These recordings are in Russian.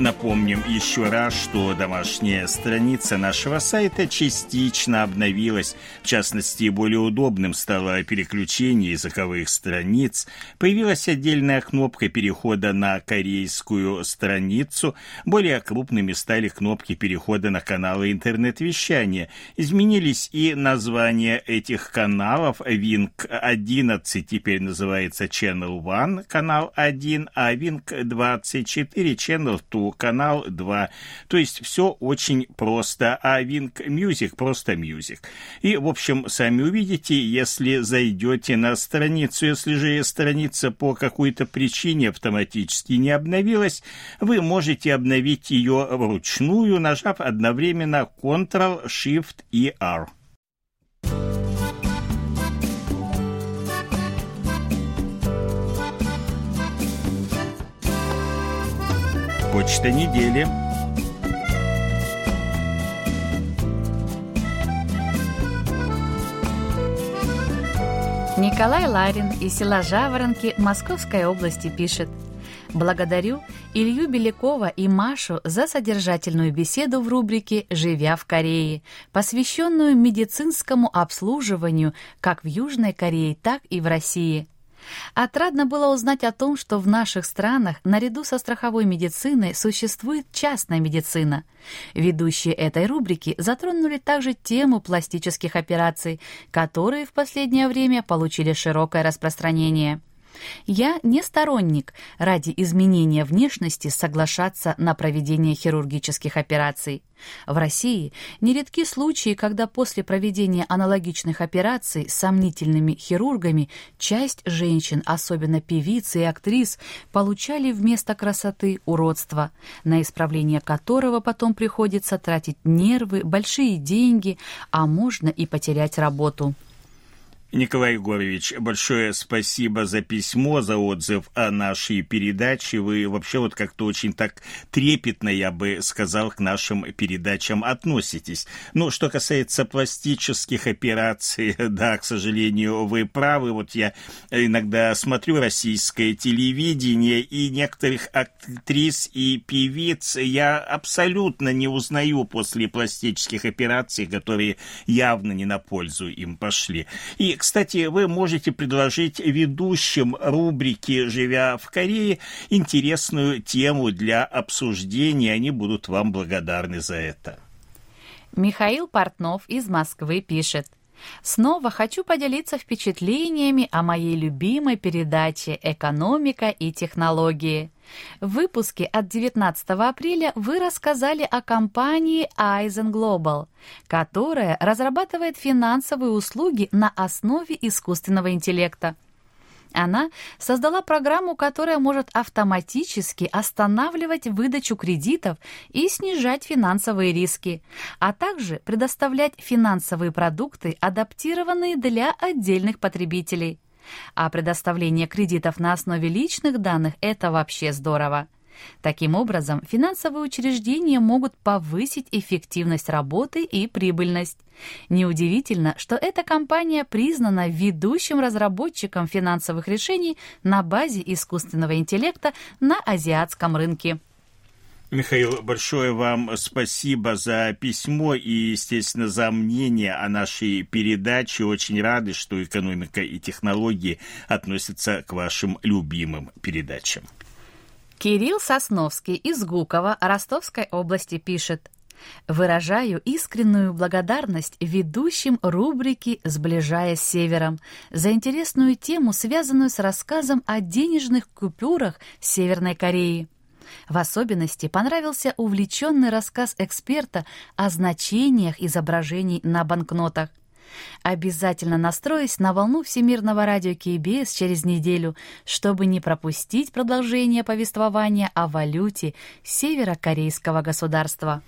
Напомним еще раз, что домашняя страница нашего сайта частично обновилась. В частности, более удобным стало переключение языковых страниц. Появилась отдельная кнопка перехода на корейскую страницу. Более крупными стали кнопки перехода на каналы интернет-вещания. Изменились и названия этих каналов. Wink 11 теперь называется Channel One, канал 1, а Wink 24 Channel 2 канал 2. То есть все очень просто, а Wing Music просто Music. И, в общем, сами увидите, если зайдете на страницу, если же страница по какой-то причине автоматически не обновилась, вы можете обновить ее вручную, нажав одновременно Ctrl, Shift и R. Почта недели. Николай Ларин из села Жаворонки Московской области пишет. Благодарю Илью Белякова и Машу за содержательную беседу в рубрике «Живя в Корее», посвященную медицинскому обслуживанию как в Южной Корее, так и в России – Отрадно было узнать о том, что в наших странах наряду со страховой медициной существует частная медицина. Ведущие этой рубрики затронули также тему пластических операций, которые в последнее время получили широкое распространение. Я не сторонник ради изменения внешности соглашаться на проведение хирургических операций. В России нередки случаи, когда после проведения аналогичных операций с сомнительными хирургами часть женщин, особенно певиц и актрис, получали вместо красоты уродство, на исправление которого потом приходится тратить нервы, большие деньги, а можно и потерять работу. Николай Егорович, большое спасибо за письмо, за отзыв о нашей передаче. Вы вообще вот как-то очень так трепетно, я бы сказал, к нашим передачам относитесь. Ну, что касается пластических операций, да, к сожалению, вы правы. Вот я иногда смотрю российское телевидение, и некоторых актрис и певиц я абсолютно не узнаю после пластических операций, которые явно не на пользу им пошли. И, кстати, вы можете предложить ведущим рубрики «Живя в Корее» интересную тему для обсуждения. Они будут вам благодарны за это. Михаил Портнов из Москвы пишет. Снова хочу поделиться впечатлениями о моей любимой передаче «Экономика и технологии». В выпуске от 19 апреля вы рассказали о компании Eisen Global, которая разрабатывает финансовые услуги на основе искусственного интеллекта. Она создала программу, которая может автоматически останавливать выдачу кредитов и снижать финансовые риски, а также предоставлять финансовые продукты, адаптированные для отдельных потребителей. А предоставление кредитов на основе личных данных – это вообще здорово. Таким образом, финансовые учреждения могут повысить эффективность работы и прибыльность. Неудивительно, что эта компания признана ведущим разработчиком финансовых решений на базе искусственного интеллекта на азиатском рынке. Михаил, большое вам спасибо за письмо и, естественно, за мнение о нашей передаче. Очень рады, что экономика и технологии относятся к вашим любимым передачам. Кирилл Сосновский из Гукова Ростовской области пишет. Выражаю искреннюю благодарность ведущим рубрики «Сближаясь с Севером» за интересную тему, связанную с рассказом о денежных купюрах Северной Кореи. В особенности понравился увлеченный рассказ эксперта о значениях изображений на банкнотах. Обязательно настроюсь на волну Всемирного радио КБС через неделю, чтобы не пропустить продолжение повествования о валюте северокорейского государства.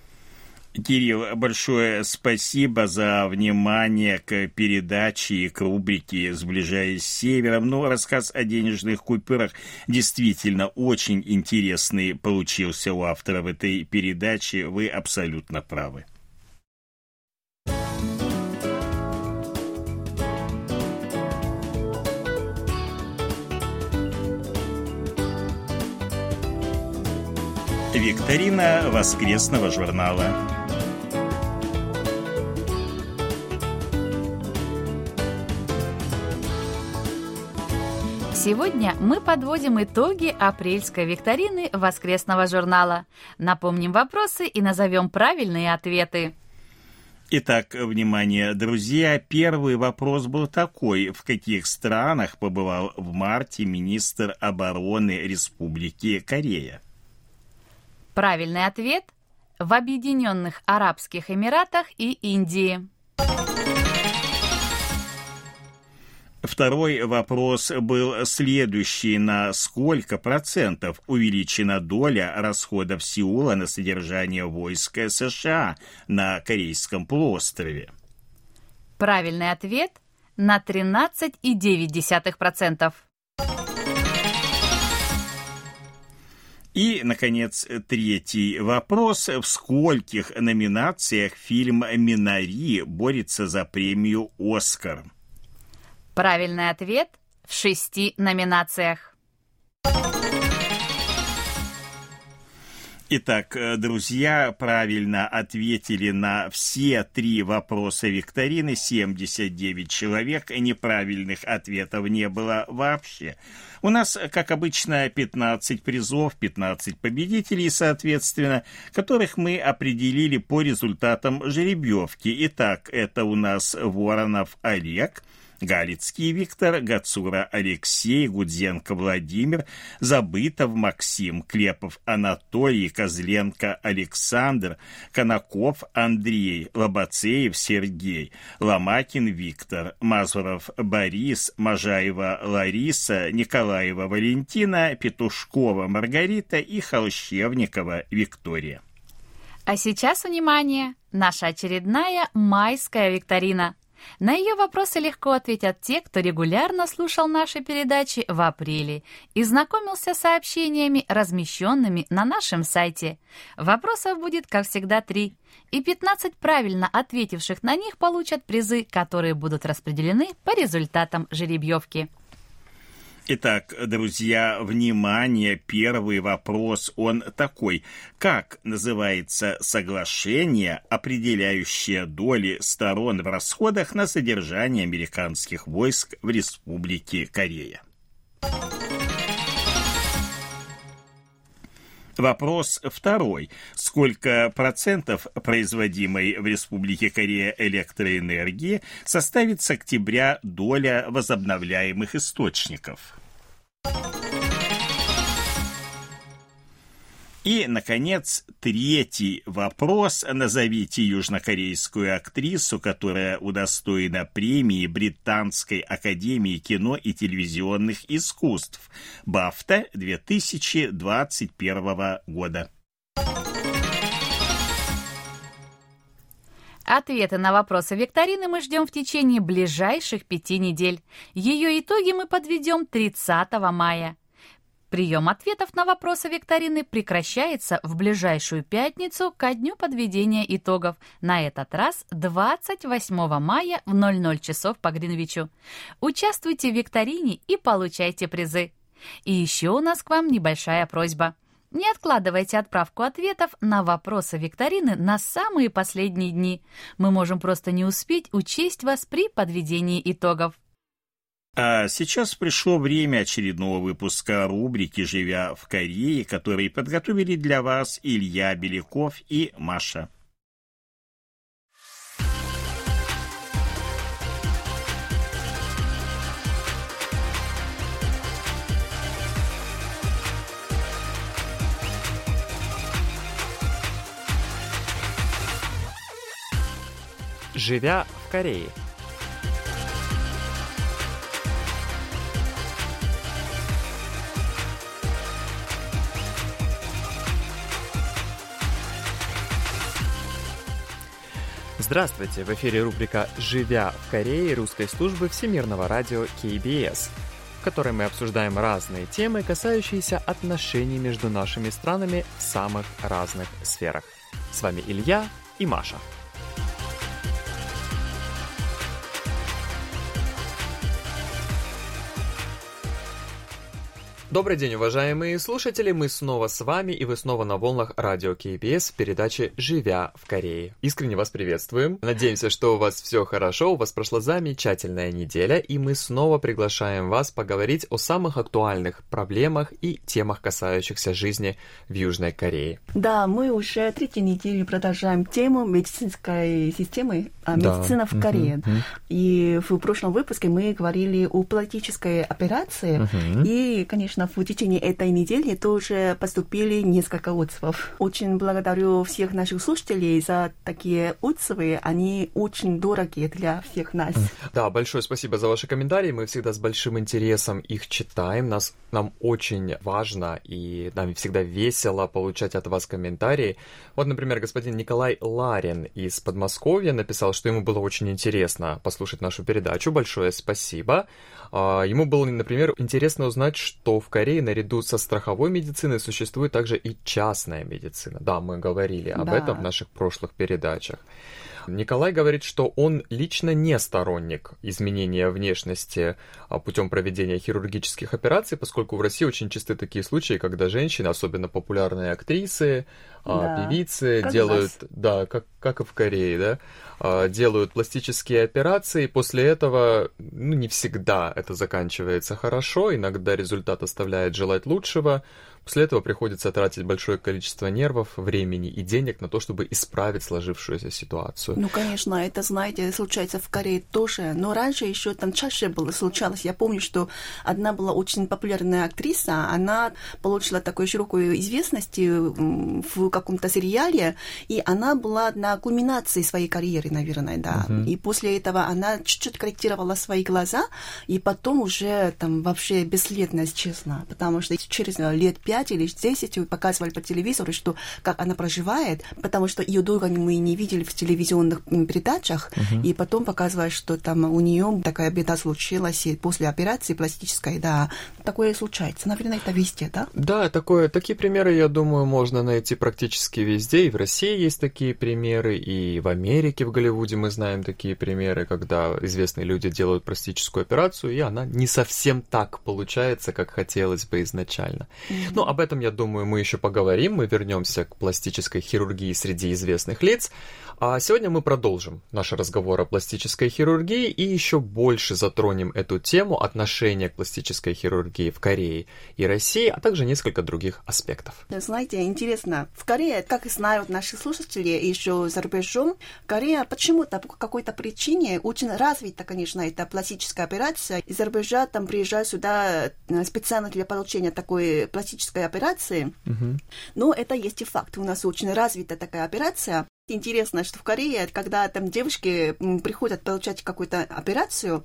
Кирилл, большое спасибо за внимание к передаче и к рубрике «Сближаясь с севером». Ну, рассказ о денежных купюрах действительно очень интересный получился у авторов этой передачи. Вы абсолютно правы. Викторина воскресного журнала. Сегодня мы подводим итоги апрельской викторины воскресного журнала. Напомним вопросы и назовем правильные ответы. Итак, внимание, друзья, первый вопрос был такой. В каких странах побывал в марте министр обороны Республики Корея? Правильный ответ – в Объединенных Арабских Эмиратах и Индии. Второй вопрос был следующий. На сколько процентов увеличена доля расходов Сеула на содержание войск США на Корейском полуострове? Правильный ответ – на 13,9%. И, наконец, третий вопрос. В скольких номинациях фильм «Минари» борется за премию «Оскар»? Правильный ответ в шести номинациях. Итак, э, друзья правильно ответили на все три вопроса викторины. 79 человек. Неправильных ответов не было вообще. У нас, как обычно, 15 призов, 15 победителей, соответственно, которых мы определили по результатам жеребьевки. Итак, это у нас Воронов Олег – Галицкий Виктор, Гацура Алексей, Гудзенко Владимир, Забытов Максим, Клепов Анатолий, Козленко Александр, Конаков Андрей, Лобацеев Сергей, Ломакин Виктор, Мазуров Борис, Можаева Лариса, Николаева Валентина, Петушкова Маргарита и Холщевникова Виктория. А сейчас, внимание, наша очередная майская викторина – на ее вопросы легко ответят те, кто регулярно слушал наши передачи в апреле и знакомился с сообщениями, размещенными на нашем сайте. Вопросов будет, как всегда, три, и 15 правильно ответивших на них получат призы, которые будут распределены по результатам жеребьевки. Итак, друзья, внимание, первый вопрос, он такой. Как называется соглашение, определяющее доли сторон в расходах на содержание американских войск в Республике Корея? Вопрос второй. Сколько процентов производимой в Республике Корея электроэнергии составит с октября доля возобновляемых источников? И, наконец, третий вопрос. Назовите южнокорейскую актрису, которая удостоена премии Британской академии кино и телевизионных искусств «Бафта» 2021 года. Ответы на вопросы викторины мы ждем в течение ближайших пяти недель. Ее итоги мы подведем 30 мая. Прием ответов на вопросы викторины прекращается в ближайшую пятницу ко дню подведения итогов, на этот раз 28 мая в 00 часов по Гринвичу. Участвуйте в викторине и получайте призы. И еще у нас к вам небольшая просьба. Не откладывайте отправку ответов на вопросы викторины на самые последние дни. Мы можем просто не успеть учесть вас при подведении итогов. А сейчас пришло время очередного выпуска рубрики «Живя в Корее», который подготовили для вас Илья Беляков и Маша. Живя в Корее – Здравствуйте! В эфире рубрика «Живя в Корее» русской службы Всемирного радио KBS, в которой мы обсуждаем разные темы, касающиеся отношений между нашими странами в самых разных сферах. С вами Илья и Маша. Добрый день, уважаемые слушатели! Мы снова с вами, и вы снова на волнах радио КБС в передаче «Живя в Корее». Искренне вас приветствуем. Надеемся, что у вас все хорошо, у вас прошла замечательная неделя, и мы снова приглашаем вас поговорить о самых актуальных проблемах и темах, касающихся жизни в Южной Корее. Да, мы уже третью неделю продолжаем тему медицинской системы, а, Да. медицина в Корее. Мгм, мгм. И в прошлом выпуске мы говорили о политической операции, Мгм. и, конечно, в течение этой недели тоже поступили несколько отзывов. Очень благодарю всех наших слушателей за такие отзывы. Они очень дорогие для всех нас. Да, большое спасибо за ваши комментарии. Мы всегда с большим интересом их читаем. Нас, нам очень важно и нам всегда весело получать от вас комментарии. Вот, например, господин Николай Ларин из Подмосковья написал, что ему было очень интересно послушать нашу передачу. Большое спасибо. А, Ему было, например, интересно узнать, что в Корее наряду со страховой медициной существует также и частная медицина. Да, мы говорили об Да. этом в наших прошлых передачах. Николай говорит, что он лично не сторонник изменения внешности а, путем проведения хирургических операций, поскольку в России очень часто такие случаи, когда женщины, особенно популярные актрисы, а, Да. певицы, Как делают, да, как, как и в Корее, да, а, делают пластические операции, после этого, ну, не всегда это заканчивается хорошо, иногда результат оставляет желать лучшего, после этого приходится тратить большое количество нервов, времени и денег на то, чтобы исправить сложившуюся ситуацию. Ну, конечно, это, знаете, случается в Корее тоже. Но раньше еще там чаще было случалось. Я помню, что одна была очень популярная актриса, она получила такую широкую известность м, в каком-то сериале, и она была на кульминации своей карьеры, наверное, да. И после этого она чуть-чуть корректировала свои глаза, и потом уже там вообще бесследно исчезла, потому что через лет пять или десять показывали по телевизору, что как она проживает, потому что ее долго мы не видели в телевизионных передачах, и потом показывают, что там у нее такая беда случилась и после операции пластической, да, такое случается. Наверное, это везде, да? Да, такое, такие примеры, я думаю, можно найти практически везде. И в России есть такие примеры, и в Америке, в Голливуде мы знаем такие примеры, когда известные люди делают пластическую операцию, и она не совсем так получается, как хотелось бы изначально. Об этом, я думаю, мы еще поговорим. Мы вернемся к пластической хирургии среди известных лиц. А сегодня мы продолжим наш разговор о пластической хирургии и еще больше затронем эту тему отношения к пластической хирургии в Корее и России, а также несколько других аспектов. Знаете, интересно, в Корее, как и знают наши слушатели еще за рубежом, Корея почему-то по какой-то причине очень развита, конечно, эта пластическая операция. Из-за рубежа там приезжают сюда э, специально для получения такой пластической операции. Но это есть и факт. У нас очень развита такая операция. Интересно, что в Корее, когда там девушки приходят получать какую-то операцию,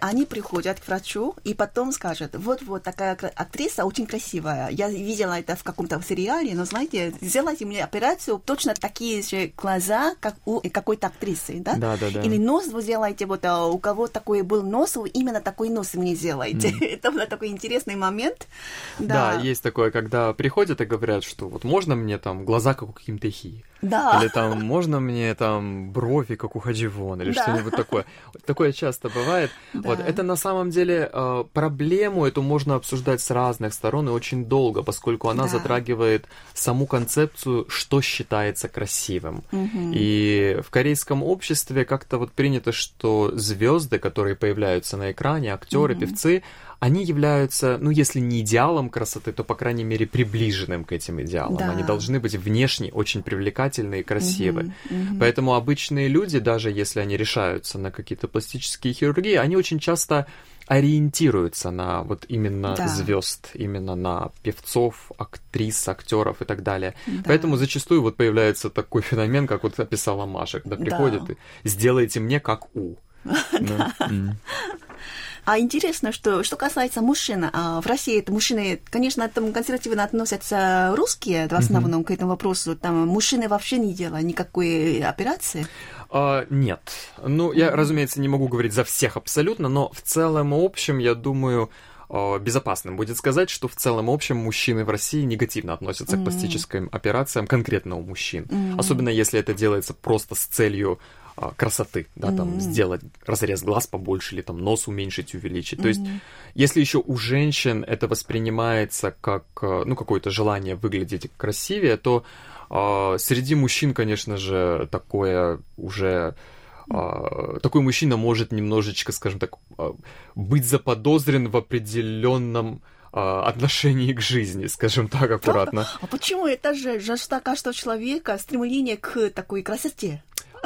они приходят к врачу и потом скажут, вот-вот такая актриса очень красивая. Я видела это в каком-то сериале, но знаете, сделайте мне операцию, точно такие же глаза, как у какой-то актрисы, да? Да-да-да. Или нос вы сделаете, вот а, у кого такой был нос, вы именно такой нос мне сделаете. это был такой интересный момент. Да. есть такое, когда приходят и говорят, что вот можно мне там глаза, как у Ким Тэхи, Да. или там можно мне там брови, как у Хадживон, или Да. что-нибудь такое. Такое часто бывает. Вот, Да. это на самом деле э, проблему эту можно обсуждать с разных сторон и очень долго, поскольку она Да. затрагивает саму концепцию, что считается красивым. Мгм. И в корейском обществе как-то вот принято, что звезды, которые появляются на экране, актеры, певцы, они являются, ну, если не идеалом красоты, то, по крайней мере, приближенным к этим идеалам. Да. Они должны быть внешне очень привлекательны и красивы. Мгм, мгм. Поэтому обычные люди, даже если они решаются на какие-то пластические хирургии, они очень часто ориентируются на вот именно Да. звезд, именно на певцов, актрис, актеров и так далее. Да. Поэтому зачастую вот появляется такой феномен, как вот описала Маша, когда Да. приходит и сделайте мне как у. Да. А интересно, что что касается мужчин, а в России это мужчины, конечно, там консервативно относятся русские в основном mm-hmm. к этому вопросу. Там мужчины вообще не делают никакой операции. А, нет. Ну, я, разумеется, не могу говорить за всех абсолютно, но в целом и общем, я думаю, а, безопасным будет сказать, что в целом общем мужчины в России негативно относятся mm-hmm. к пластическим операциям конкретно у мужчин. Mm-hmm. Особенно если это делается просто с целью красоты, да, mm-hmm. там сделать разрез глаз побольше или там нос уменьшить, увеличить. Mm-hmm. То есть, если еще у женщин это воспринимается как, а, ну, какое-то желание выглядеть красивее, то э, среди мужчин, конечно же, такое уже Uh, такой мужчина может немножечко, скажем так, быть заподозрен в определенном отношении к жизни, скажем так, аккуратно. А почему это же жестокость человека, стремление к такой красоте?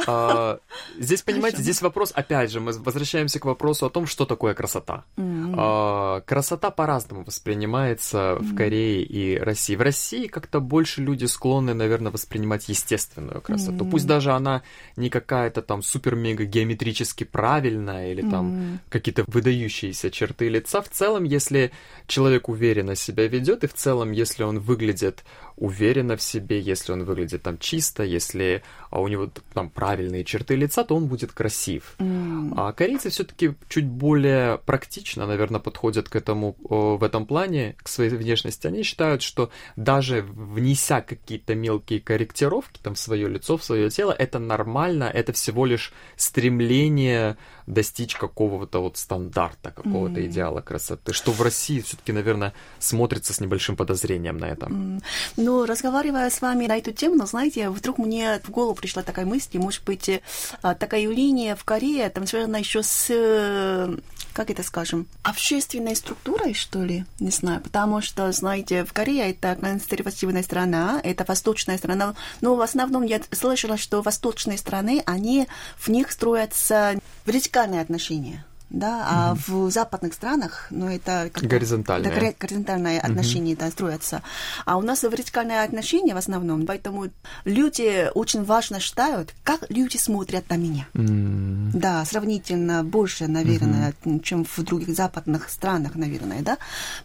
А, здесь, понимаете, здесь вопрос, опять же, мы возвращаемся к вопросу о том, что такое красота. Mm-hmm. А, красота по-разному воспринимается mm-hmm. в Корее и России. В России как-то больше люди склонны, наверное, воспринимать естественную красоту. Mm-hmm. Пусть даже она не какая-то там супер-мега геометрически правильная или там какие-то выдающиеся черты лица. В целом, если человек уверенно себя ведет, и в целом, если он выглядит уверенно в себе, если он выглядит там чисто, если а у него там правильные черты лица, то он будет красив. Mm. А корейцы все-таки чуть более практично, наверное, подходят к этому в этом плане, к своей внешности. Они считают, что даже внеся какие-то мелкие корректировки там в свое лицо, в свое тело, это нормально, это всего лишь стремление достичь какого-то вот стандарта, какого-то mm. идеала красоты, что в России все-таки, наверное, смотрится с небольшим подозрением на этом. Mm. Ну, разговаривая с вами на эту тему, но знаете, вдруг мне в голову пришла такая мысль, может быть, а, такая явление в Корее, там связано еще с как это скажем, общественной структурой, что ли, не знаю, потому что, знаете, в Корее это консервативная страна, это восточная страна, но в основном я слышала, что восточные страны, они, в них строятся вертикальные отношения да, а угу. в западных странах, ну, это... Как горизонтальное. Да, горизонтальное угу. отношение, да, строятся. А у нас вертикальное отношение в основном, поэтому люди очень важно считают, как люди смотрят на меня. Mm. Да, сравнительно больше, наверное, угу. чем в других западных странах, наверное, да.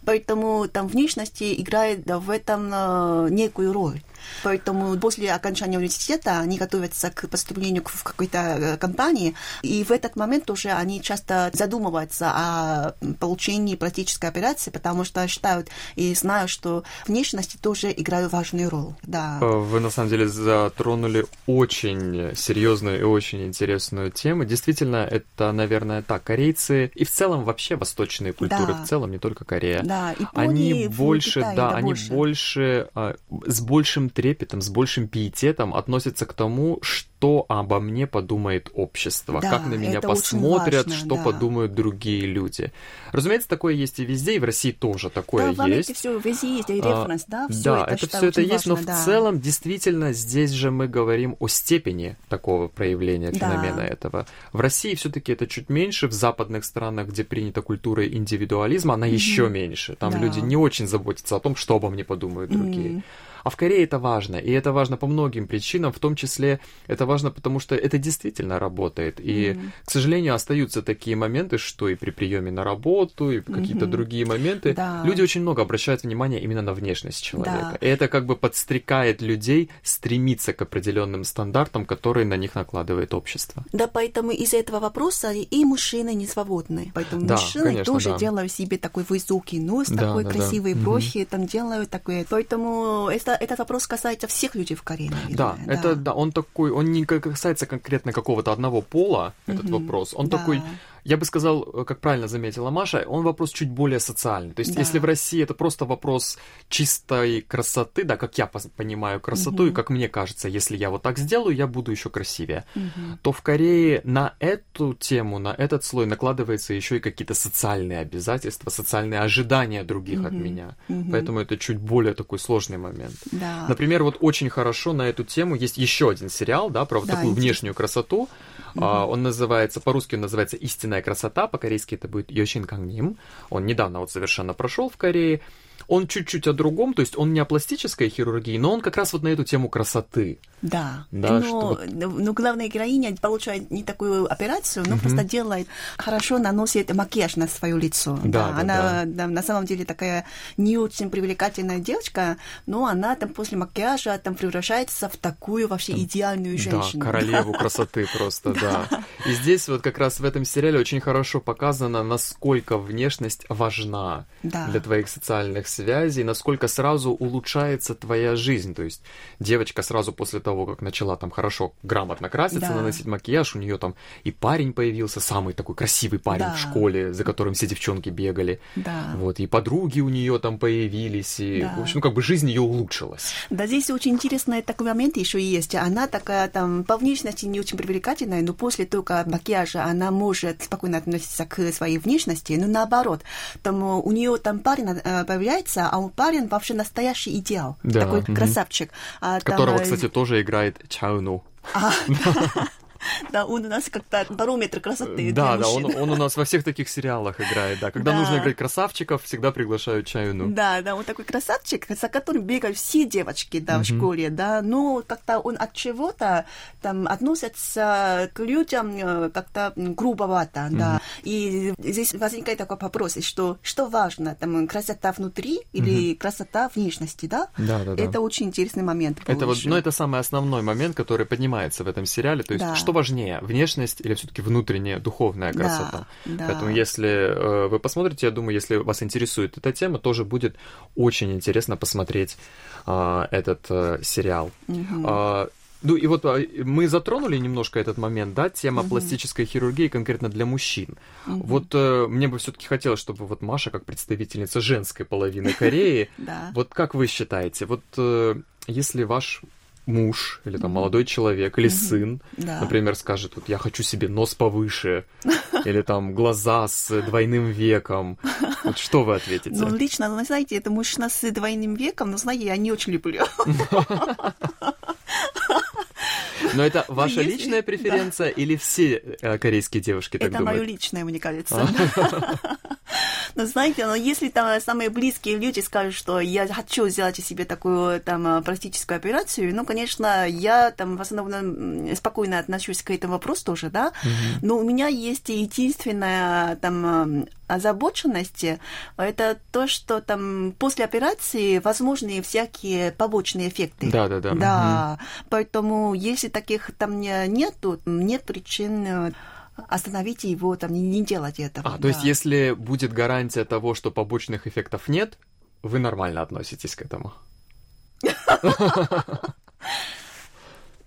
Поэтому там внешности играет в этом э, некую роль. Поэтому после окончания университета они готовятся к поступлению в какой-то э, компании, и в этот момент уже они часто задумываются о получении пластической операции, потому что считают и знают, что внешности тоже играют важную роль. Да. Э, вы на самом деле затронули очень серьезную и очень интересную тему. Действительно, это, наверное, так. Корейцы и в целом вообще восточные культуры, да. в целом не только Корея. Да, Японии, они больше, Китае, да, они больше, больше а, с большим трепетом, с большим пиететом относятся к тому, что обо мне подумает общество, да, как на меня посмотрят, важно, что да. подумают другие люди. Разумеется, такое есть и везде, и в России тоже такое да, есть. все везде есть и референс, а, да, все да, это, это все это есть, важно, но да. в целом действительно здесь же мы говорим о степени такого проявления феномена да. этого. В России все-таки это чуть меньше, в западных странах, где принята культура индивидуализма, она mm-hmm. еще меньше. Там да. люди не очень заботятся о том, что обо мне подумают другие. Mm-hmm. А в Корее это важно, и это важно по многим причинам, в том числе это важно, потому что это действительно работает. И, mm-hmm. к сожалению, остаются такие моменты, что и при приеме на работу, и какие-то mm-hmm. другие моменты, да. люди очень много обращают внимание именно на внешность человека. Да. И это как бы подстрекает людей стремиться к определенным стандартам, которые на них накладывает общество. Да, поэтому из-за этого вопроса и мужчины не свободны. Поэтому да, мужчины конечно, тоже да. делают себе такой высокий нос, да, такой да, красивые да. бровки, mm-hmm. там делают такое. Поэтому это это, этот вопрос касается всех людей в Корее. Наверное. Да, да, это да, он такой, он не касается конкретно какого-то одного пола, этот mm-hmm. вопрос. Он да. такой я бы сказал, э, как правильно заметила Маша, он вопрос чуть более социальный. То есть, да. если в России это просто вопрос чистой красоты, да, как я понимаю красоту, угу. и как мне кажется, если я вот так сделаю, я буду еще красивее, угу. то в Корее на эту тему, на этот слой накладывается еще и какие-то социальные обязательства, социальные ожидания других угу. от меня. Угу. Поэтому это чуть более такой сложный момент. Да. Например, вот очень хорошо на эту тему есть еще один сериал, да, про вот да, такую внешнюю красоту. А, он называется, по-русски он называется «Истинная красота», по-корейски это будет «Йошин Кангним». Он недавно вот совершенно прошел в Корее. Он чуть-чуть о другом, то есть он не о пластической хирургии, но он как раз вот на эту тему красоты. Да, Да, но, что вот- но главная героиня получает не такую операцию, но просто делает, хорошо наносит макияж на свое лицо. Да, да, она да, на самом деле такая не очень привлекательная девочка, но она там после макияжа там превращается в такую вообще идеальную женщину. Да, королеву красоты просто, да. И здесь вот как раз в этом сериале очень хорошо показано, насколько внешность важна Да. для твоих социальных связей, насколько сразу улучшается твоя жизнь. То есть девочка сразу после того, как начала там хорошо, грамотно краситься, Да. наносить макияж, у нее там и парень появился, самый такой красивый парень Да. в школе, за которым все девчонки бегали. Да. Вот, и подруги у нее там появились, и, Да. в общем, как бы жизнь ее улучшилась. Да, здесь очень интересный такой момент еще есть. Она такая там по внешности не очень привлекательная, но после только макияжа она может спокойно относиться к своей внешности, но наоборот, там э, у нее там парень э, появляется, а у парень вообще настоящий идеал, Да, такой мгм. красавчик. А там, Которого, э, кстати, тоже играет Чауну. да, он у нас как-то барометр красоты. Да, да, он, у нас во всех таких сериалах играет, да. Когда Да. нужно играть красавчиков, всегда приглашают Чаюну. Да, да, он такой красавчик, за которым бегают все девочки, да, в школе, да, но как-то он от чего-то там относится к людям э, как-то грубовато, да. И здесь возникает такой вопрос, что что важно, там красота внутри или красота внешности, да? Да, да, да. Это очень интересный момент. Это вот, ну, это самый основной момент, который поднимается в этом сериале. То есть, Да. что важнее, внешность или все-таки внутренняя духовная Да, красота? да. Поэтому, если э, вы посмотрите, я думаю, если вас интересует эта тема, тоже будет очень интересно посмотреть а, этот э, сериал. А, ну и вот а, мы затронули немножко этот момент, да, тема пластической хирургии конкретно для мужчин. Вот э, мне бы все-таки хотелось, чтобы вот Маша, как представительница женской половины Кореи, Да. вот как вы считаете, вот э, если ваш муж или там молодой человек или сын, Да. например, скажет, вот я хочу себе нос повыше или там глаза с двойным веком, вот что вы ответите? Ну, лично, ну, знаете, это мужчина с двойным веком, но, знаете, я не очень люблю. Но это ваша если- личная преференция или все э, корейские девушки так Это мое думают? личное, мне кажется. Но знаете, но если там самые близкие люди скажут, что я хочу сделать себе такую там э, пластическую операцию, ну, конечно, я там в основном спокойно отношусь к этому вопросу тоже, да. Но у меня есть единственная там э, озабоченность, это то, что там после операции возможны всякие побочные эффекты. Да-да-да. Да, поэтому если таких там не- нету, нет причин остановить его, там, не, не делать этого. А, то есть да. если будет гарантия того, что побочных эффектов нет, вы нормально относитесь к этому?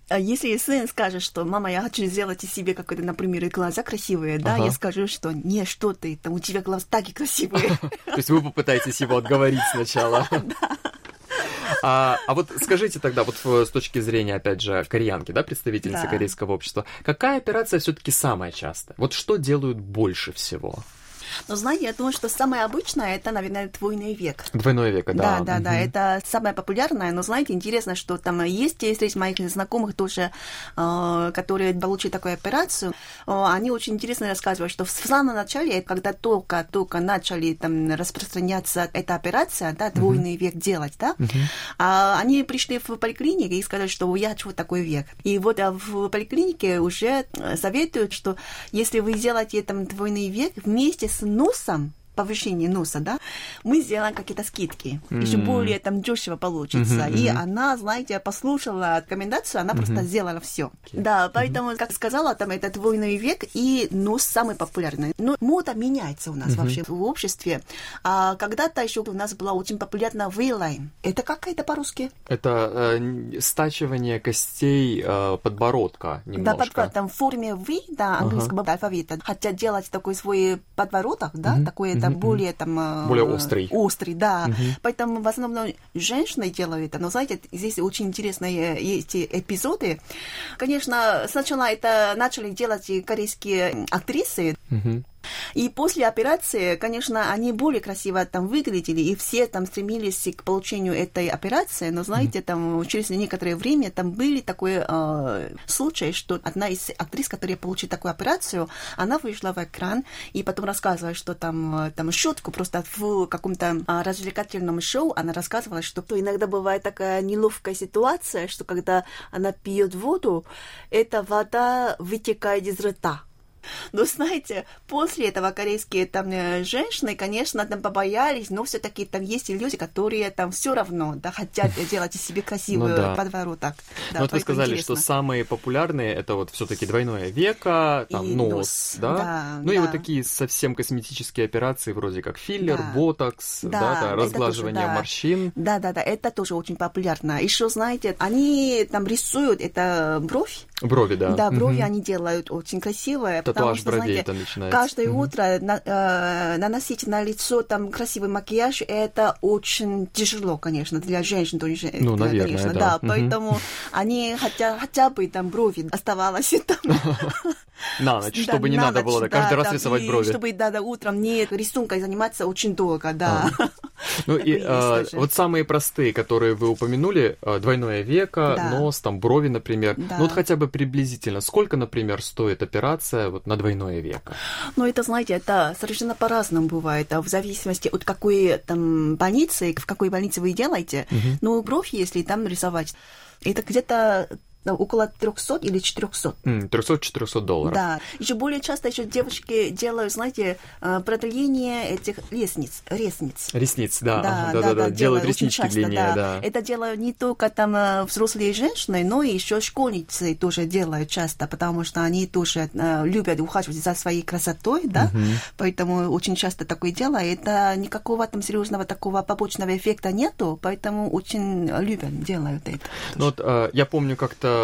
А если сын скажет, что мама, я хочу сделать из себе какой-то, например, и глаза красивые, да, Ага. я скажу, что не, что ты, там у тебя глаза такие красивые. То есть вы попытаетесь его отговорить сначала. А, а вот скажите тогда, вот с точки зрения, опять же, кореянки, да, представительницы Да. корейского общества, какая операция все-таки самая частая? Вот что делают больше всего? Но знаете, я думаю, что самое обычное, это, наверное, двойный век. Двойное века, Да, да. да, да, Мгм. это самое популярное, но знаете, интересно, что там есть среди моих знакомых тоже, э, которые получили такую операцию, э, они очень интересно рассказывают, что в самом начале, когда только-только начали там распространяться эта операция, да, двойный век делать, да, а они пришли в поликлинику и сказали, что я хочу такой век. И вот а в поликлинике уже э, советуют, что если вы сделаете там двойный век вместе с носом, повышение носа, да, мы сделаем какие-то скидки. Еще М. более там дешево получится. Мгм, И она, знаете, послушала рекомендацию, она просто сделала все. Да, поэтому, как сказала, там это двойной век, и нос самый популярный. Но мода меняется у нас вообще в обществе. А когда-то еще у нас была очень популярна V-line. Это как это по-русски? Это э, стачивание костей э, подбородка Да, немножко. подбородок, там в форме V, да, английского алфавита. Хотят делать такой свой подбородок, да, такой это более там... э, Более острый. Острый, да. Поэтому в основном женщины делают это. Но знаете, здесь очень интересные эти эпизоды. Конечно, сначала это начали делать корейские актрисы. И после операции, конечно, они более красиво там выглядели, и все там стремились к получению этой операции, но, знаете, там через некоторое время там были такой э, случай, что одна из актрис, которая получила такую операцию, она вышла в экран и потом рассказывала, что там, там шутку просто в каком-то а, развлекательном шоу она рассказывала, что иногда бывает такая неловкая ситуация, что когда она пьет воду, эта вода вытекает из рта. Но знаете, после этого корейские там э, женщины, конечно, там побоялись, но все-таки там есть люди, которые там все равно да, хотят делать из себе красивую ну, да. подвороток. Да, вот вы сказали, интересно. что самые популярные это вот все-таки двойное веко, там и нос, нос, да? да ну да. и вот такие совсем косметические операции вроде как филлер, да. ботокс, да, да, да разглаживание тоже, да. морщин. Да, да, да, это тоже очень популярно. Еще знаете, они там рисуют это бровь. Брови, да. Да, брови угу. они делают очень красивые потому что, знаете, начинается. каждое mm-hmm. утро на, э, наносить на лицо там красивый макияж, это очень тяжело, конечно, для женщин тоже. Ну, наверное, конечно, да. да mm-hmm. Поэтому они хотя, хотя бы там брови оставалось там. На ночь, чтобы не надо было каждый раз рисовать брови. Чтобы, да, да, утром не рисункой заниматься очень долго, да. А. Ну и а, вот самые простые, которые вы упомянули, а, двойное веко, нос, там брови, например. Ну вот хотя бы приблизительно, сколько, например, стоит операция вот на двойное веко? Ну это, знаете, это совершенно по-разному бывает, а в зависимости от какой там больницы, в какой больнице вы делаете. Ну бровь, если там рисовать, это где-то около 300 или 400. 300-400 долларов. Да. Еще более часто еще девочки делают, знаете, э, продление этих ресниц. Ресниц. Ресниц, да. Да, да, да, да, делают реснички часто, длиннее, да. да. Это делают не только там э, взрослые женщины, но и еще школьницы тоже делают часто, потому что они тоже э, любят ухаживать за своей красотой, да, угу. поэтому очень часто такое дело. Это никакого там серьезного такого побочного эффекта нету, поэтому очень любят, делают это. Ну вот я помню как-то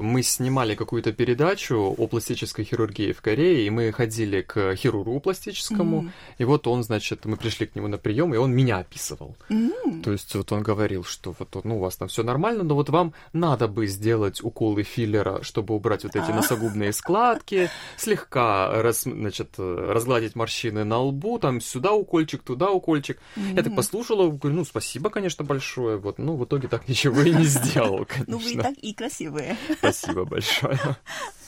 мы снимали какую-то передачу о пластической хирургии в Корее, и мы ходили к хирургу пластическому, mm. и вот он, значит, мы пришли к нему на прием, и он меня описывал. Mm. То есть вот он говорил, что вот ну, у вас там все нормально, но вот вам надо бы сделать уколы филлера, чтобы убрать вот эти а. носогубные складки, слегка раз, значит, разгладить морщины на лбу, там сюда укольчик, туда укольчик. Mm-hmm. Я так послушала, говорю, ну, спасибо, конечно, большое. Вот, ну, в итоге так ничего и не сделал, конечно. Ну, вы так и красивые красивые. Спасибо большое.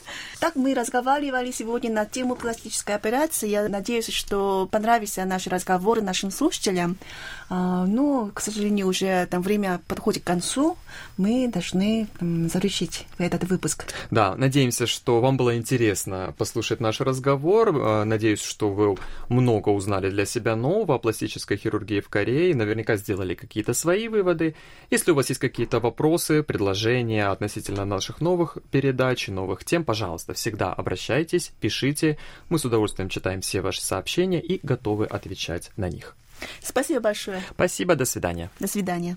Так мы разговаривали сегодня на тему пластической операции. Я надеюсь, что понравился наш разговор нашим слушателям. А, но, к сожалению, уже там время подходит к концу. Мы должны там, завершить этот выпуск. Да, надеемся, что вам было интересно послушать наш разговор. А, надеюсь, что вы много узнали для себя нового о пластической хирургии в Корее. Наверняка сделали какие-то свои выводы. Если у вас есть какие-то вопросы, предложения относительно наших новых передач, новых тем, пожалуйста, пожалуйста, всегда обращайтесь, пишите. Мы с удовольствием читаем все ваши сообщения и готовы отвечать на них. Спасибо большое. Спасибо, до свидания. До свидания.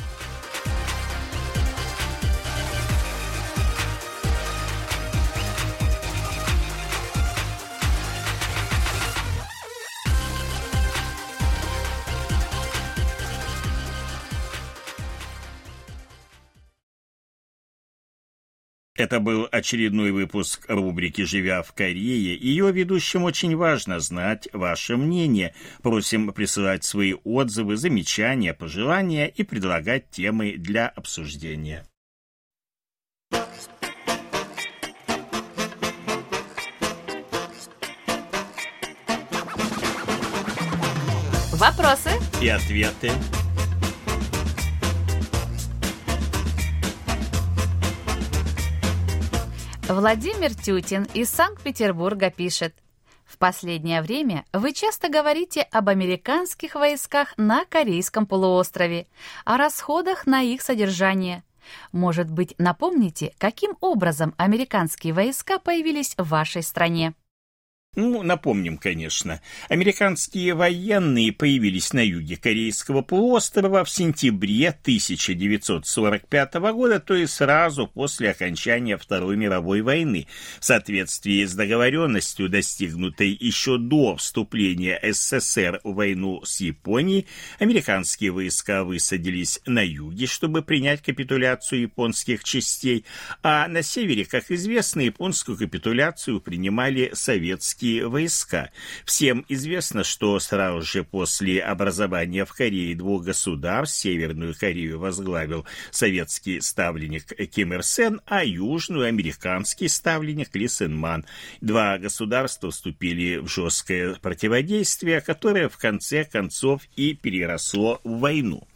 Это был очередной выпуск рубрики «Живя в Корее». Ее ведущим очень важно знать ваше мнение. Просим присылать свои отзывы, замечания, пожелания и предлагать темы для обсуждения. Вопросы и ответы. Владимир Тютин из Санкт-Петербурга пишет. В последнее время вы часто говорите об американских войсках на Корейском полуострове, о расходах на их содержание. Может быть, напомните, каким образом американские войска появились в вашей стране? Ну, напомним, конечно, американские военные появились на юге Корейского полуострова в сентябре 1945 года, то есть сразу после окончания Второй мировой войны, в соответствии с договоренностью, достигнутой еще до вступления СССР в войну с Японией, американские войска высадились на юге, чтобы принять капитуляцию японских частей, а на севере, как известно, японскую капитуляцию принимали советские советские войска. Всем известно, что сразу же после образования в Корее двух государств Северную Корею возглавил советский ставленник Ким Ир Сен, а Южную – американский ставленник Ли Сен Ман. Два государства вступили в жесткое противодействие, которое в конце концов и переросло в войну.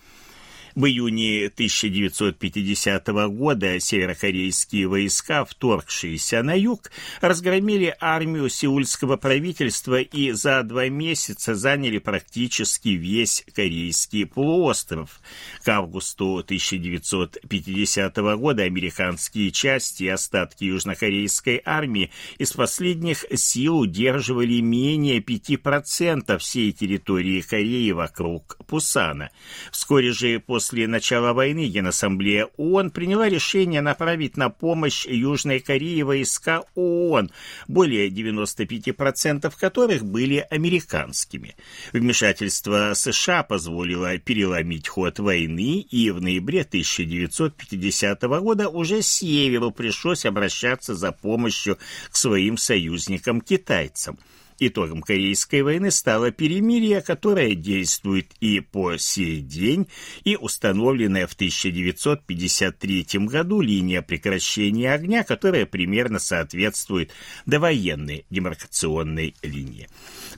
В июне 1950 года северокорейские войска, вторгшиеся на юг, разгромили армию сеульского правительства и за два месяца заняли практически весь корейский полуостров. К августу 1950 года американские части и остатки южнокорейской армии из последних сил удерживали менее 5% всей территории Кореи вокруг Пусана. Вскоре же после после начала войны Генассамблея ООН приняла решение направить на помощь Южной Корее войска ООН, более 95% которых были американскими. Вмешательство США позволило переломить ход войны, и в ноябре 1950 года уже Северу пришлось обращаться за помощью к своим союзникам-китайцам. Итогом Корейской войны стало перемирие, которое действует и по сей день, и установленная в 1953 году линия прекращения огня, которая примерно соответствует довоенной демаркационной линии.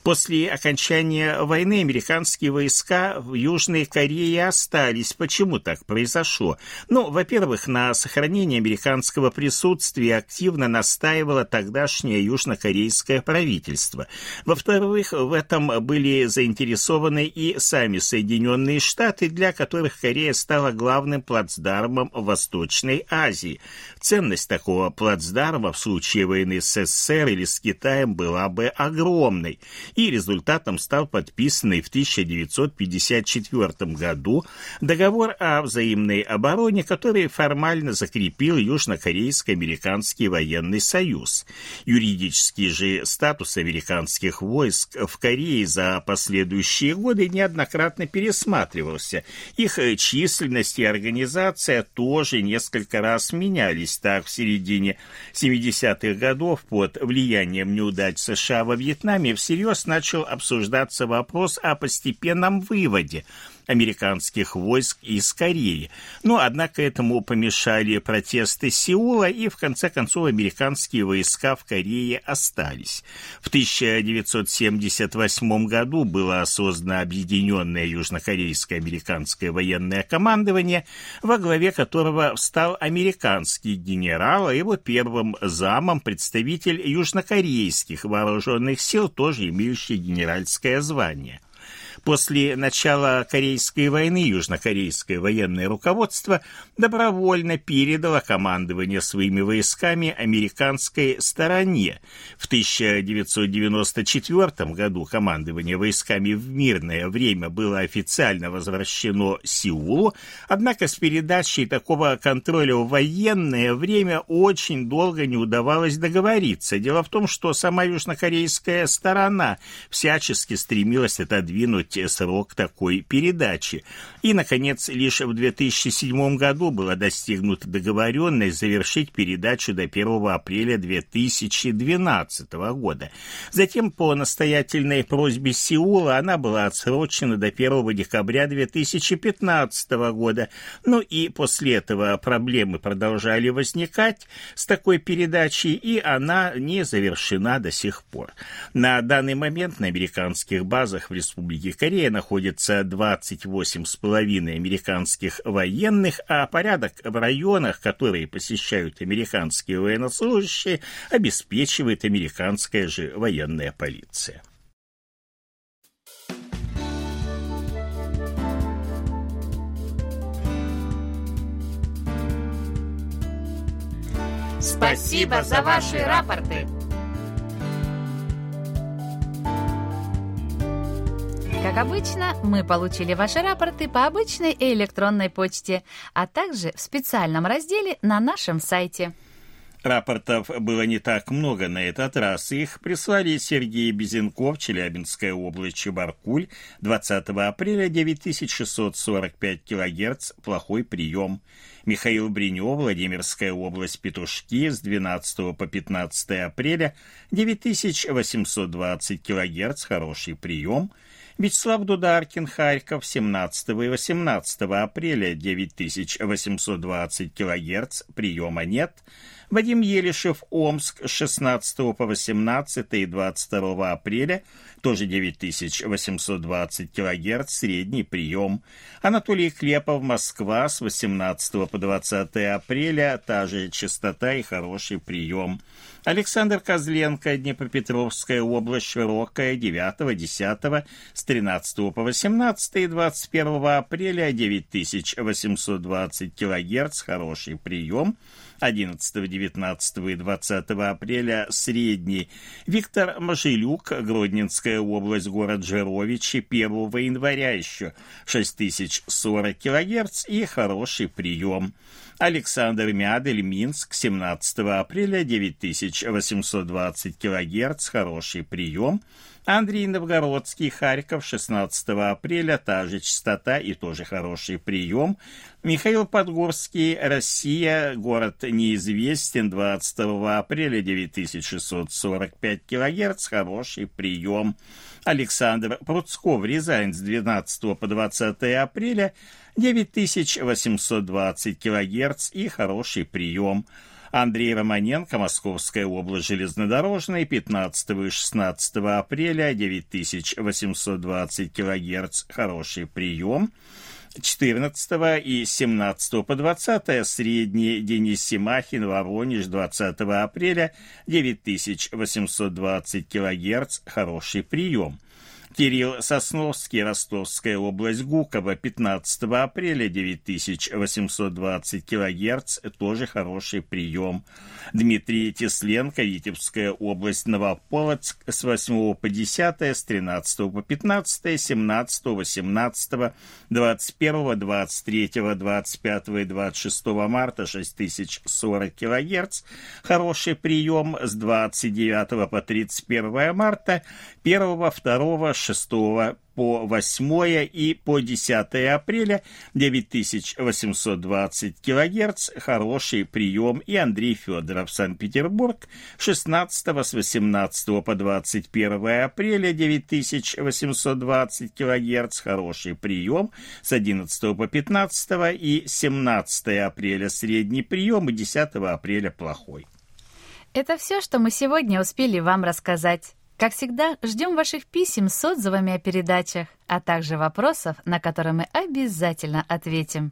После окончания войны американские войска в Южной Корее остались. Почему так произошло? Ну, во-первых, на сохранение американского присутствия активно настаивало тогдашнее южнокорейское правительство. Во-вторых, в этом были заинтересованы и сами Соединенные Штаты, для которых Корея стала главным плацдармом Восточной Азии. Ценность такого плацдарма в случае войны с СССР или с Китаем была бы огромной и результатом стал подписанный в 1954 году договор о взаимной обороне, который формально закрепил Южнокорейско-американский военный союз. Юридический же статус американских войск в Корее за последующие годы неоднократно пересматривался. Их численность и организация тоже несколько раз менялись. Так, в середине 70-х годов под влиянием неудач США во Вьетнаме всерьез начал обсуждаться вопрос о постепенном выводе американских войск из Кореи. Но, однако, этому помешали протесты Сеула, и, в конце концов, американские войска в Корее остались. В 1978 году было создано Объединенное Южнокорейское американское военное командование, во главе которого встал американский генерал, а его первым замом представитель южнокорейских вооруженных сил, тоже имеющий генеральское звание. После начала Корейской войны южнокорейское военное руководство добровольно передало командование своими войсками американской стороне. В 1994 году командование войсками в мирное время было официально возвращено Сеулу, однако с передачей такого контроля в военное время очень долго не удавалось договориться. Дело в том, что сама южнокорейская сторона всячески стремилась отодвинуть срок такой передачи. И, наконец, лишь в 2007 году была достигнута договоренность завершить передачу до 1 апреля 2012 года. Затем, по настоятельной просьбе Сеула, она была отсрочена до 1 декабря 2015 года. Ну и после этого проблемы продолжали возникать с такой передачей, и она не завершена до сих пор. На данный момент на американских базах в Республике Корея находится 28,5 американских военных, а порядок в районах, которые посещают американские военнослужащие, обеспечивает американская же военная полиция. Спасибо за ваши рапорты! Обычно, мы получили ваши рапорты по обычной и электронной почте, а также в специальном разделе на нашем сайте. Рапортов было не так много на этот раз. Их прислали Сергей Безенков, Челябинская область, Чебаркуль, 20 апреля 9645 кГц, плохой прием. Михаил Бринев, Владимирская область, Петушки, с 12 по 15 апреля 9820 кГц, хороший прием. Вячеслав Дударкин, Харьков, 17 и 18 апреля 9820 кГц, приема нет. Вадим Елишев, Омск, с 16 по 18 и 22 апреля, тоже 9820 кГц, средний прием. Анатолий Клепов, Москва, с 18 по 20 апреля, та же частота и хороший прием. Александр Козленко, Днепропетровская область, Широкая, 9-10, с 13 по 18 и 21 апреля 9820 кГц, хороший прием. 11, 19 и 20 апреля средний. Виктор Машелюк, Гродненская область, город Жировичи, 1 января еще 6040 кГц и хороший прием. Александр Мядель, Минск, 17 апреля, 9820 кГц, хороший прием. Андрей Новгородский, Харьков, 16 апреля, та же частота и тоже хороший прием. Михаил Подгорский, Россия, город неизвестен, 20 апреля, 9645 кГц, хороший прием. Александр Пруцков, Рязань, с 12 по 20 апреля, 9820 кГц и хороший прием. Андрей Романенко, Московская область железнодорожная, 15 и 16 апреля, 9820 кГц, хороший прием. 14 и 17 по 20 средний Денис Симахин, Воронеж, 20 апреля, 9820 кГц, хороший прием. Кирилл Сосновский, Ростовская область, Гуково, 15 апреля, 9820 кГц, тоже хороший прием. Дмитрий Тесленко, Витебская область, Новополоцк, с 8 по 10, с 13 по 15, 17, 18, 21, 23, 25 и 26 марта 6040 кГц, хороший прием с 29 по 31 марта, 1, 2, 6 по 8 и по 10 апреля 9820 кГц, хороший прием и Андрей Федоров, Санкт-Петербург, 16 с 18 по 21 апреля 9820 кГц, хороший прием, с 11 по 15 и 17 апреля средний прием и 10 апреля плохой. Это все, что мы сегодня успели вам рассказать. Как всегда, ждем ваших писем с отзывами о передачах, а также вопросов, на которые мы обязательно ответим.